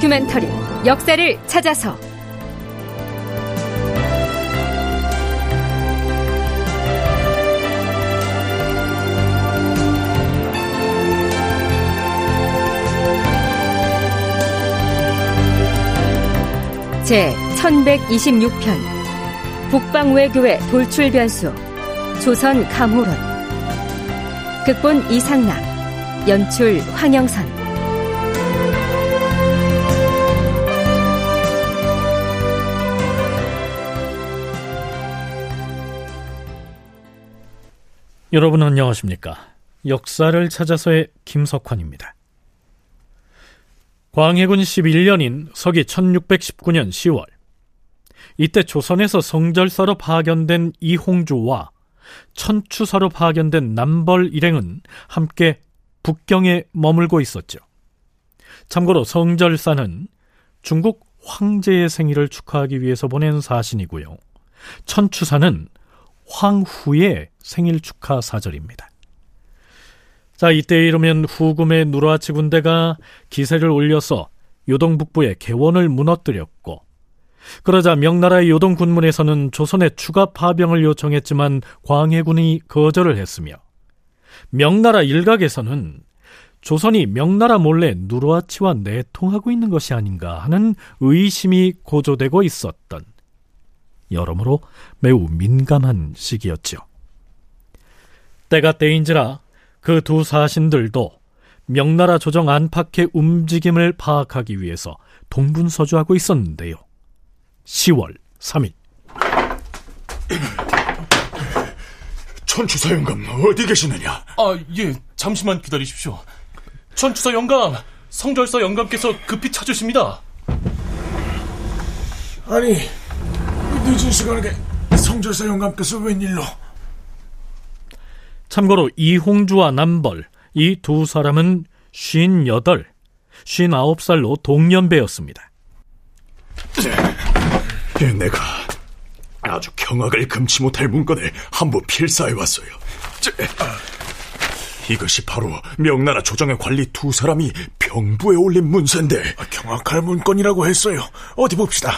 다큐멘터리 역사를 찾아서. 제 1126편 북방외교의 돌출변수 조선 감호론. 극본 이상락 연출 황영선 여러분 안녕하십니까? 역사를 찾아서의 김석환입니다. 광해군 11년인 서기 1619년 10월 이때 조선에서 성절사로 파견된 이홍주와 천추사로 파견된 남벌 일행은 함께 북경에 머물고 있었죠. 참고로 성절사는 중국 황제의 생일을 축하하기 위해서 보낸 사신이고요. 천추사는 황후의 생일 축하 사절입니다. 자, 이때 이르면 후금의 누르하치 군대가 기세를 올려서 요동 북부의 개원을 무너뜨렸고 그러자 명나라의 요동 군문에서는 조선의 추가 파병을 요청했지만 광해군이 거절을 했으며 명나라 일각에서는 조선이 명나라 몰래 누르하치와 내통하고 있는 것이 아닌가 하는 의심이 고조되고 있었던 여러모로 매우 민감한 시기였지요. 때가 때인지라 그 두 사신들도 명나라 조정 안팎의 움직임을 파악하기 위해서 동분서주하고 있었는데요. 10월 3일 천추사 영감 어디 계시느냐? 아, 예, 잠시만 기다리십시오. 천추사 영감, 성절사 영감께서 급히 찾으십니다. 아니, 늦은 시간에 성절사 영감께서 웬일로? 참고로 이홍주와 남벌 이 두 사람은 58, 59살로 동년배였습니다. 내가 아주 경악을 금치 못할 문건을 한번 필사해 왔어요. 이것이 바로 명나라 조정의 관리 두 사람이 병부에 올린 문서인데 경악할 문건이라고 했어요. 어디 봅시다.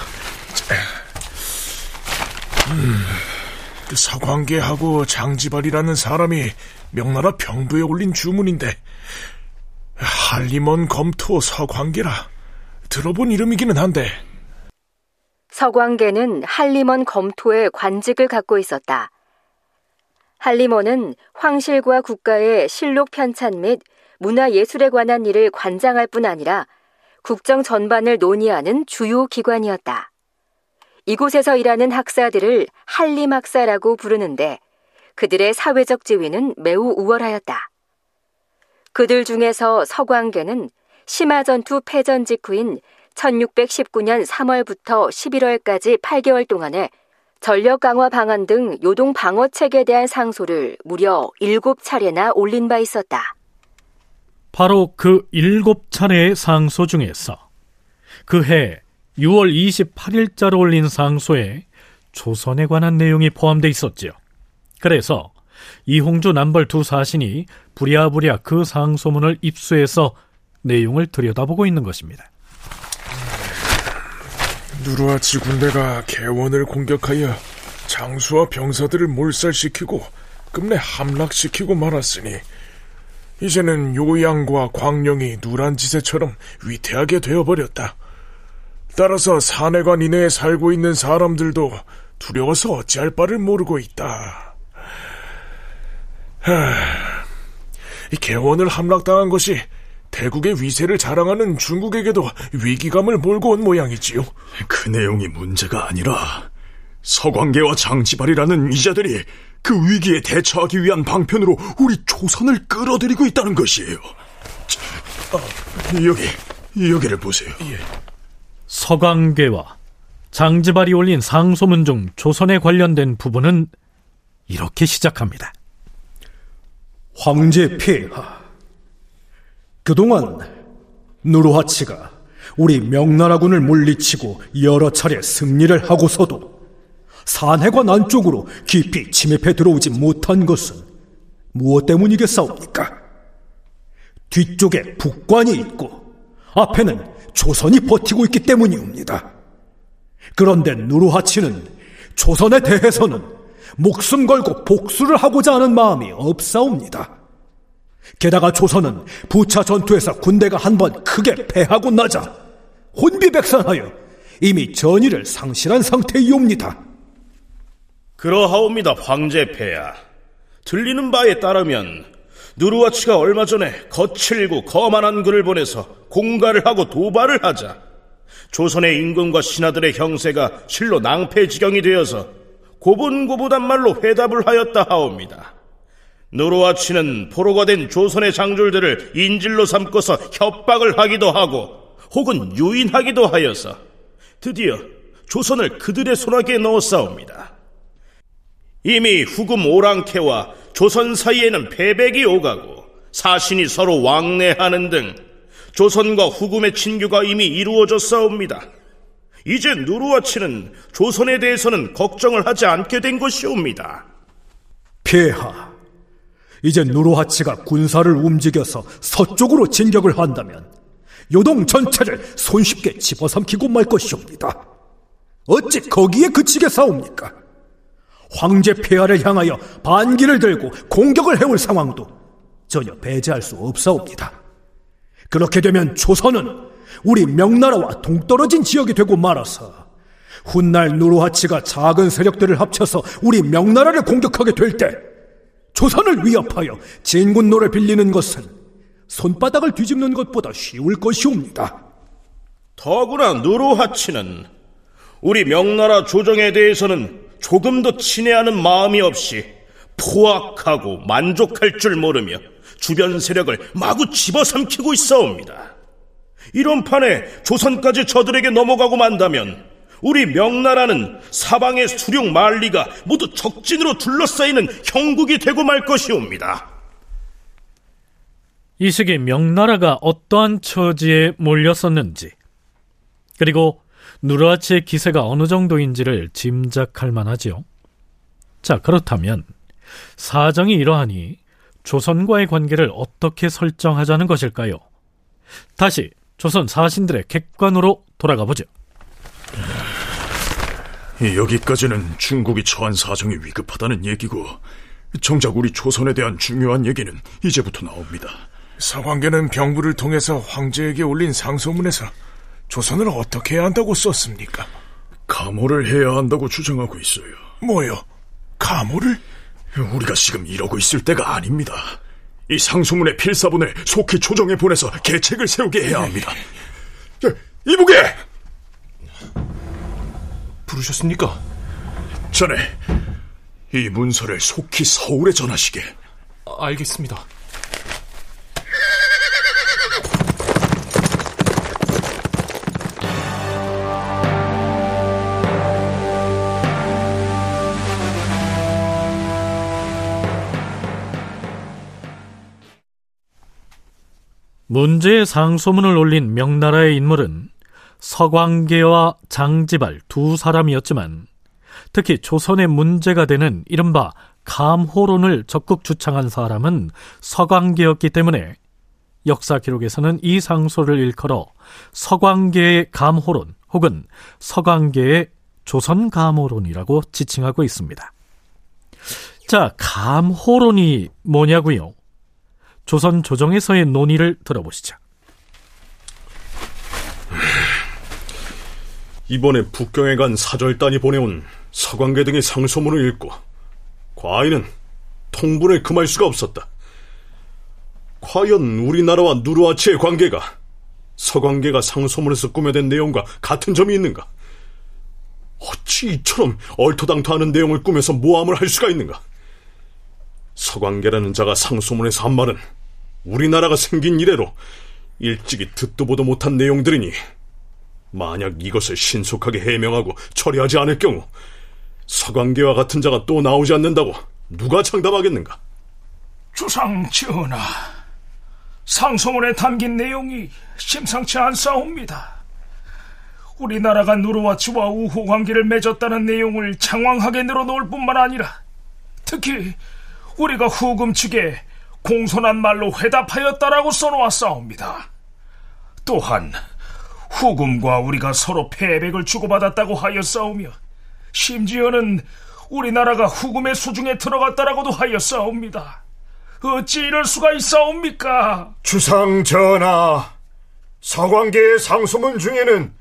음, 그 서광계하고 장지발이라는 사람이 명나라 병부에 올린 주문인데 할리먼 검토 서광계라 들어본 이름이기는 한데 서광계는 할리먼 검토의 관직을 갖고 있었다. 할리먼은 황실과 국가의 실록 편찬 및 문화예술에 관한 일을 관장할 뿐 아니라 국정 전반을 논의하는 주요 기관이었다. 이곳에서 일하는 학사들을 한림 학사라고 부르는데 그들의 사회적 지위는 매우 우월하였다. 그들 중에서 서광계는 심화전투 패전 직후인 1619년 3월부터 11월까지 8개월 동안에 전력 강화 방안 등 요동 방어책에 대한 상소를 무려 7차례나 올린 바 있었다. 바로 그 7차례의 상소 중에서 그해 6월 28일자로 올린 상소에 조선에 관한 내용이 포함되어 있었지요. 그래서 이홍주 남벌 두 사신이 부랴부랴 그 상소문을 입수해서 내용을 들여다보고 있는 것입니다. 누르하치 군대가 개원을 공격하여 장수와 병사들을 몰살시키고 끝내 함락시키고 말았으니 이제는 요양과 광령이 누란 지세처럼 위태하게 되어버렸다. 따라서 사내관 이내에 살고 있는 사람들도 두려워서 어찌할 바를 모르고 있다. 하, 이 개원을 함락당한 것이 대국의 위세를 자랑하는 중국에게도 위기감을 몰고 온 모양이지요. 그 내용이 문제가 아니라 서광계와 장지발이라는 이자들이 그 위기에 대처하기 위한 방편으로 우리 조선을 끌어들이고 있다는 것이에요. 자, 어, 여기, 여기를 보세요. 예. 서광계와 장지발이 올린 상소문 중 조선에 관련된 부분은 이렇게 시작합니다. 황제 폐하. 그동안 누르하치가 우리 명나라군을 물리치고 여러 차례 승리를 하고서도 산해관 안쪽으로 깊이 침입해 들어오지 못한 것은 무엇 때문이겠사옵니까? 뒤쪽에 북관이 있고 앞에는 조선이 버티고 있기 때문이옵니다. 그런데 누르하치는 조선에 대해서는 목숨 걸고 복수를 하고자 하는 마음이 없사옵니다. 게다가 조선은 부차 전투에서 군대가 한 번 크게 패하고 나자 혼비백산하여 이미 전의를 상실한 상태이옵니다. 그러하옵니다, 황제 폐하. 들리는 바에 따르면 누르와치가 얼마 전에 거칠고 거만한 글을 보내서 공갈을 하고 도발을 하자 조선의 임금과 신하들의 형세가 실로 낭패지경이 되어서 고분고분한 말로 회답을 하였다 하옵니다. 누르와치는 포로가 된 조선의 장졸들을 인질로 삼고서 협박을 하기도 하고 혹은 유인하기도 하여서 드디어 조선을 그들의 손아귀에 넣었사옵니다. 이미 후금 오랑캐와 조선 사이에는 패백이 오가고 사신이 서로 왕래하는 등 조선과 후금의 친교가 이미 이루어졌사옵니다. 이제 누르와치는 조선에 대해서는 걱정을 하지 않게 된 것이옵니다. 폐하, 이제 누르하치가 군사를 움직여서 서쪽으로 진격을 한다면 요동 전체를 손쉽게 집어삼키고 말 것이옵니다. 어찌 거기에 그치게 싸웁니까? 황제 폐하를 향하여 반기를 들고 공격을 해올 상황도 전혀 배제할 수 없사옵니다. 그렇게 되면 조선은 우리 명나라와 동떨어진 지역이 되고 말아서 훗날 누르하치가 작은 세력들을 합쳐서 우리 명나라를 공격하게 될 때 조선을 위협하여 진군노를 빌리는 것은 손바닥을 뒤집는 것보다 쉬울 것이옵니다. 더구나 누르하치는 우리 명나라 조정에 대해서는 조금도 친애하는 마음이 없이 포악하고 만족할 줄 모르며 주변 세력을 마구 집어삼키고 있어옵니다. 이런 판에 조선까지 저들에게 넘어가고 만다면 우리 명나라는 사방의 수룡 만리가 모두 적진으로 둘러싸이는 형국이 되고 말 것이옵니다. 이 시기 명나라가 어떠한 처지에 몰렸었는지 그리고 누르하치의 기세가 어느 정도인지를 짐작할 만하지요. 자, 그렇다면 사정이 이러하니 조선과의 관계를 어떻게 설정하자는 것일까요? 다시 조선 사신들의 객관으로 돌아가 보죠. 여기까지는 중국이 처한 사정이 위급하다는 얘기고 정작 우리 조선에 대한 중요한 얘기는 이제부터 나옵니다. 서광계는 병부를 통해서 황제에게 올린 상소문에서 조선을 어떻게 해야 한다고 썼습니까? 감호를 해야 한다고 주장하고 있어요. 뭐요? 감호를? 우리가 지금 이러고 있을 때가 아닙니다. 이 상소문의 필사본을 속히 조정에 보내서 계책을 세우게 해야 합니다. 이보게! 부르셨습니까? 전에 이 문서를 속히 서울에 전하시게. 아, 알겠습니다. 문제의 상소문을 올린 명나라의 인물은 서광계와 장지발 두 사람이었지만 특히 조선의 문제가 되는 이른바 감호론을 적극 주창한 사람은 서광계였기 때문에 역사 기록에서는 이 상소를 일컬어 서광계의 감호론 혹은 서광계의 조선 감호론이라고 지칭하고 있습니다. 자, 감호론이 뭐냐고요? 조선 조정에서의 논의를 들어보시죠. 이번에 북경에 간 사절단이 보내온 서광계 등의 상소문을 읽고 과인은 통분을 금할 수가 없었다. 과연 우리나라와 누르아치의 관계가 서광계가 상소문에서 꾸며낸 내용과 같은 점이 있는가? 어찌 이처럼 얼토당토하는 내용을 꾸며서 모함을 할 수가 있는가? 서광계라는 자가 상소문에서 한 말은 우리나라가 생긴 이래로 일찍이 듣도 보도 못한 내용들이니 만약 이것을 신속하게 해명하고 처리하지 않을 경우 서광계와 같은 자가 또 나오지 않는다고 누가 장담하겠는가? 주상 전하, 상소문에 담긴 내용이 심상치 않사옵니다. 우리나라가 누르와치와 우호 관계를 맺었다는 내용을 장황하게 늘어놓을 뿐만 아니라 특히 우리가 후금 측에 공손한 말로 회답하였다라고 써놓았사옵니다. 또한 후금과 우리가 서로 패백을 주고받았다고 하였사오며 심지어는 우리나라가 후금의 수중에 들어갔다라고도 하였사옵니다. 어찌 이럴 수가 있사옵니까? 주상 전하, 서광계의 상소문 중에는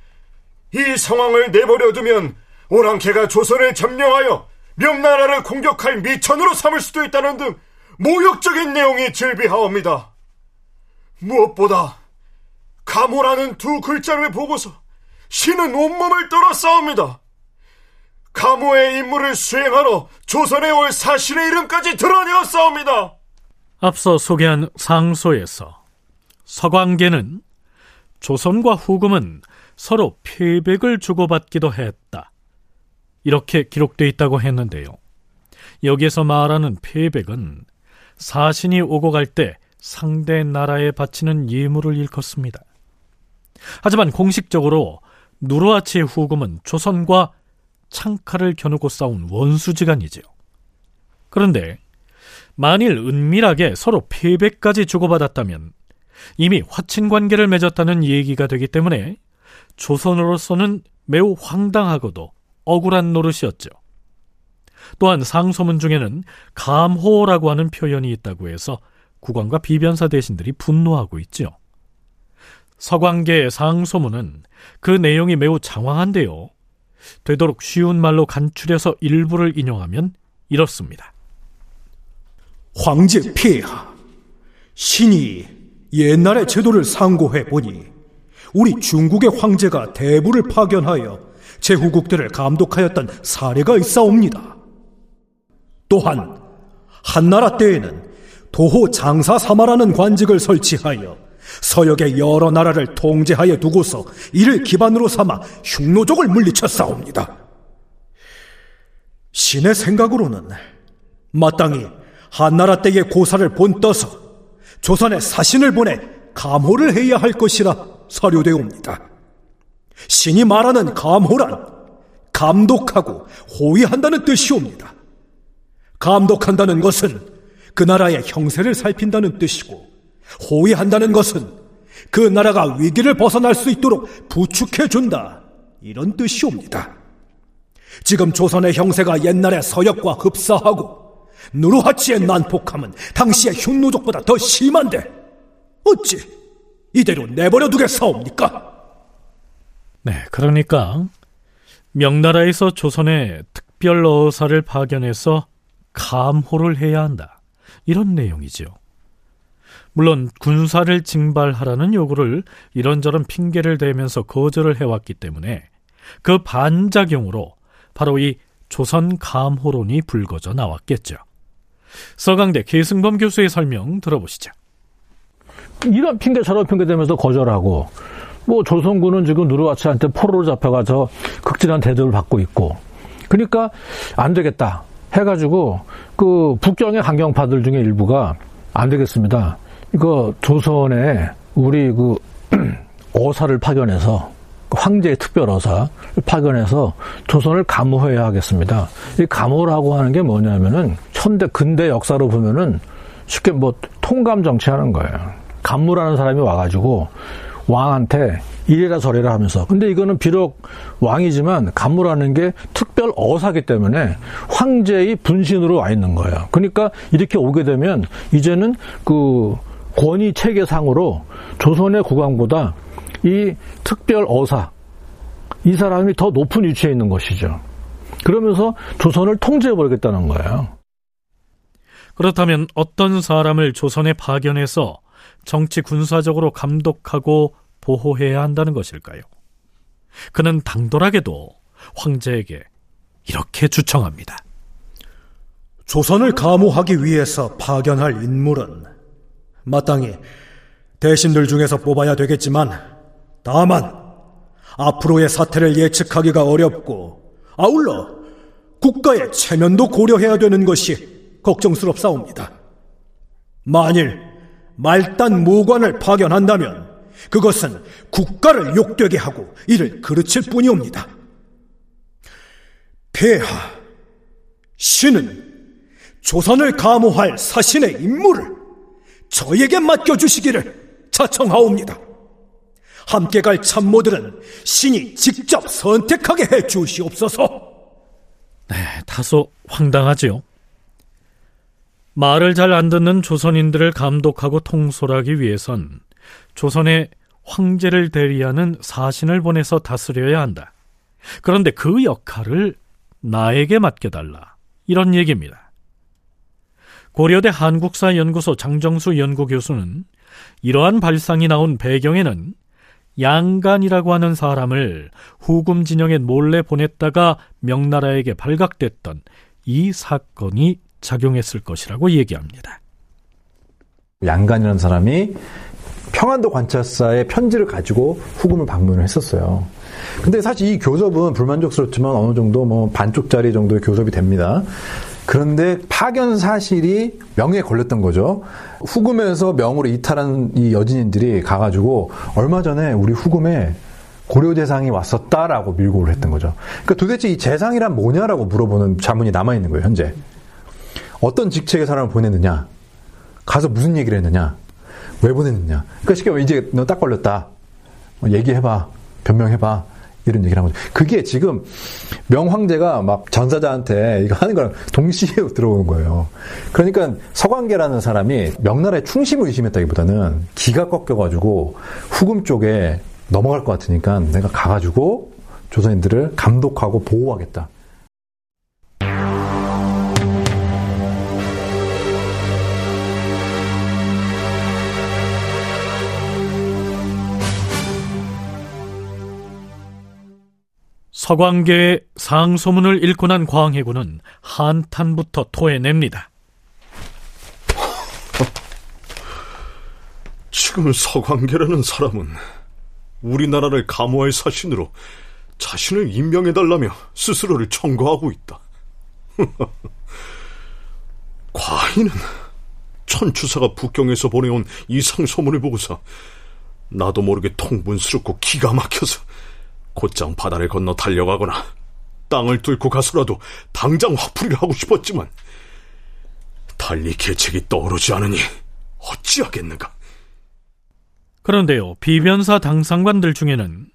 이 상황을 내버려두면 오랑캐가 조선을 점령하여 명나라를 공격할 미천으로 삼을 수도 있다는 등 모욕적인 내용이 즐비하옵니다. 무엇보다 가모라는 두 글자를 보고서 신은 온몸을 떨어 싸웁니다. 가모의 임무를 수행하러 조선에 올 사신의 이름까지 드러내어 싸웁니다. 앞서 소개한 상소에서 서광계는 조선과 후금은 서로 패백을 주고받기도 했다. 이렇게 기록되어 있다고 했는데요. 여기에서 말하는 패백은 사신이 오고 갈 때 상대 나라에 바치는 예물을 일컫습니다. 하지만 공식적으로 누르하치의 후금은 조선과 창칼을 겨누고 싸운 원수지간이지요. 그런데 만일 은밀하게 서로 패배까지 주고받았다면 이미 화친 관계를 맺었다는 얘기가 되기 때문에 조선으로서는 매우 황당하고도 억울한 노릇이었죠. 또한 상소문 중에는 감호라고 하는 표현이 있다고 해서 국왕과 비변사 대신들이 분노하고 있죠. 서광계의 상소문은 그 내용이 매우 장황한데요. 되도록 쉬운 말로 간추려서 일부를 인용하면 이렇습니다. 황제 폐하, 신이 옛날의 제도를 상고해 보니 우리 중국의 황제가 대부를 파견하여 제후국들을 감독하였던 사례가 있사옵니다. 또한 한나라 때에는 도호 장사 사마라는 관직을 설치하여 서역의 여러 나라를 통제하여 두고서 이를 기반으로 삼아 흉노족을 물리쳤사옵니다. 신의 생각으로는 마땅히 한나라 때의 고사를 본떠서 조선에 사신을 보내 감호를 해야 할 것이라 사료되옵니다. 신이 말하는 감호란 감독하고 호위한다는 뜻이옵니다. 감독한다는 것은 그 나라의 형세를 살핀다는 뜻이고 호위한다는 것은 그 나라가 위기를 벗어날 수 있도록 부축해 준다. 이런 뜻이옵니다. 지금 조선의 형세가 옛날의 서역과 흡사하고 누르하치의 난폭함은 당시의 흉노족보다 더 심한데 어찌 이대로 내버려 두겠사옵니까? 네, 그러니까 명나라에서 조선에 특별 어사를 파견해서 감호를 해야 한다. 이런 내용이죠. 물론 군사를 징발하라는 요구를 이런저런 핑계를 대면서 거절을 해왔기 때문에 그 반작용으로 바로 이 조선 감호론이 불거져 나왔겠죠. 서강대 계승범 교수의 설명 들어보시죠. 이런 핑계 저런 핑계 대면서 거절하고 뭐 조선군은 지금 누르와치한테 포로로 잡혀가서 극진한 대접을 받고 있고 그러니까 안 되겠다 해가지고 그 북경의 강경파들 중에 일부가 안 되겠습니다. 이거 조선에 우리 그 어사를 파견해서 황제의 특별어사 파견해서 조선을 감호해야 하겠습니다. 이 감호라고 하는 게 뭐냐면은 현대 근대 역사로 보면은 쉽게 뭐 통감 정치하는 거예요. 감무라는 사람이 와가지고 왕한테 이래라 저래라 하면서 근데 이거는 비록 왕이지만 감무라는 게 특별 어사기 때문에 황제의 분신으로 와 있는 거예요. 그러니까 이렇게 오게 되면 이제는 그 권위 체계상으로 조선의 국왕보다 이 특별 어사 이 사람이 더 높은 위치에 있는 것이죠. 그러면서 조선을 통제해 버리겠다는 거예요. 그렇다면 어떤 사람을 조선에 파견해서 정치 군사적으로 감독하고 보호해야 한다는 것일까요? 그는 당돌하게도 황제에게 이렇게 주청합니다. 조선을 감호하기 위해서 파견할 인물은 마땅히 대신들 중에서 뽑아야 되겠지만 다만 앞으로의 사태를 예측하기가 어렵고 아울러 국가의 체면도 고려해야 되는 것이 걱정스럽사옵니다. 만일 말단 무관을 파견한다면 그것은 국가를 욕되게 하고 이를 그르칠 뿐이옵니다. 폐하, 신은 조선을 감호할 사신의 임무를 저에게 맡겨주시기를 자청하옵니다. 함께 갈 참모들은 신이 직접 선택하게 해 주시옵소서. 네, 다소 황당하지요. 말을 잘 안 듣는 조선인들을 감독하고 통솔하기 위해선 조선의 황제를 대리하는 사신을 보내서 다스려야 한다. 그런데 그 역할을 나에게 맡겨달라. 이런 얘기입니다. 고려대 한국사연구소 장정수 연구교수는 이러한 발상이 나온 배경에는 양간이라고 하는 사람을 후금 진영에 몰래 보냈다가 명나라에게 발각됐던 이 사건이 작용했을 것이라고 얘기합니다. 양간이라는 사람이 평안도 관찰사의 편지를 가지고 후금을 방문을 했었어요. 근데 사실 이 교섭은 불만족스럽지만 어느 정도 뭐 반쪽짜리 정도의 교섭이 됩니다. 그런데 파견 사실이 명예에 걸렸던 거죠. 후금에서 명으로 이탈한 이 여진인들이 가가지고 얼마 전에 우리 후금에 고려 재상이 왔었다라고 밀고를 했던 거죠. 그러니까 도대체 이 재상이란 뭐냐라고 물어보는 자문이 남아 있는 거예요, 현재. 어떤 직책의 사람을 보냈느냐? 가서 무슨 얘기를 했느냐? 왜 보냈느냐? 그러니까 쉽게 말하면 이제 너 딱 걸렸다. 뭐 얘기해봐. 변명해봐. 이런 얘기를 한 거죠. 그게 지금 명황제가 막 전사자한테 이거 하는 거랑 동시에 들어오는 거예요. 그러니까 서광계라는 사람이 명나라의 충심을 의심했다기보다는 기가 꺾여가지고 후금 쪽에 넘어갈 것 같으니까 내가 가가지고 조선인들을 감독하고 보호하겠다. 서광계의 상소문을 읽고 난 광해군은 한탄부터 토해냅니다. 지금 서광계라는 사람은 우리나라를 감호할 사신으로 자신을 임명해달라며 스스로를 청구하고 있다. 과인은 천추사가 북경에서 보내온 이 상소문을 보고서 나도 모르게 통분스럽고 기가 막혀서 곧장 바다를 건너 달려가거나 땅을 뚫고 가서라도 당장 화풀이를 하고 싶었지만 달리 계책이 떠오르지 않으니 어찌하겠는가. 그런데요, 비변사 당상관들 중에는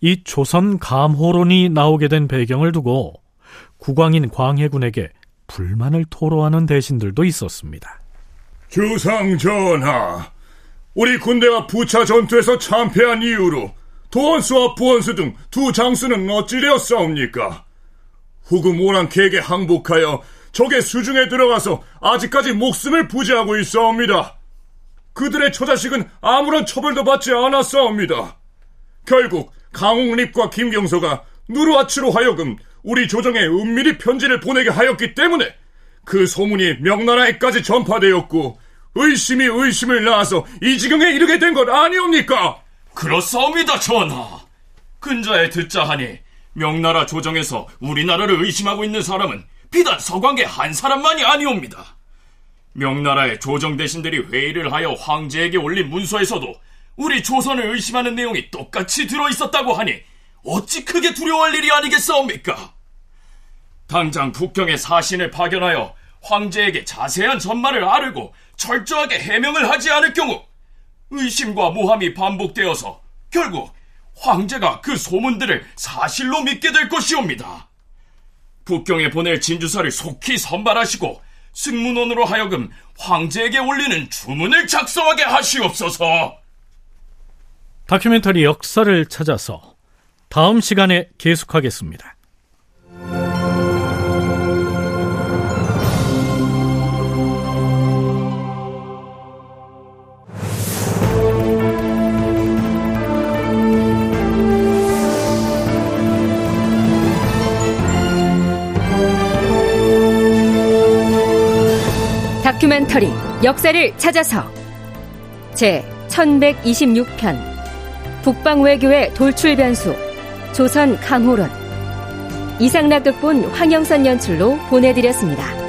이 조선 감호론이 나오게 된 배경을 두고 국왕인 광해군에게 불만을 토로하는 대신들도 있었습니다. 주상 전하, 우리 군대가 부차 전투에서 참패한 이후로 도원수와 부원수 등 두 장수는 어찌되었사옵니까? 후금 오랑캐에게 항복하여 적의 수중에 들어가서 아직까지 목숨을 부지하고 있사옵니다. 그들의 처자식은 아무런 처벌도 받지 않았사옵니다. 결국 강홍립과 김경서가 누르아치로 하여금 우리 조정에 은밀히 편지를 보내게 하였기 때문에 그 소문이 명나라에까지 전파되었고 의심이 의심을 낳아서 이 지경에 이르게 된 것 아니옵니까? 그렇사옵니다, 전하. 근자에 듣자 하니 명나라 조정에서 우리나라를 의심하고 있는 사람은 비단 서광계 한 사람만이 아니옵니다. 명나라의 조정 대신들이 회의를 하여 황제에게 올린 문서에서도 우리 조선을 의심하는 내용이 똑같이 들어 있었다고 하니 어찌 크게 두려워할 일이 아니겠사옵니까? 당장 북경에 사신을 파견하여 황제에게 자세한 전말을 아르고 철저하게 해명을 하지 않을 경우 의심과 모함이 반복되어서 결국 황제가 그 소문들을 사실로 믿게 될 것이옵니다. 북경에 보낼 진주사를 속히 선발하시고 승문원으로 하여금 황제에게 올리는 주문을 작성하게 하시옵소서. 다큐멘터리 역사를 찾아서 다음 시간에 계속하겠습니다. 다큐멘터리 역사를 찾아서 제 1126편 북방 외교의 돌출 변수 조선 강호론 이상락 극본 황영선 연출로 보내드렸습니다.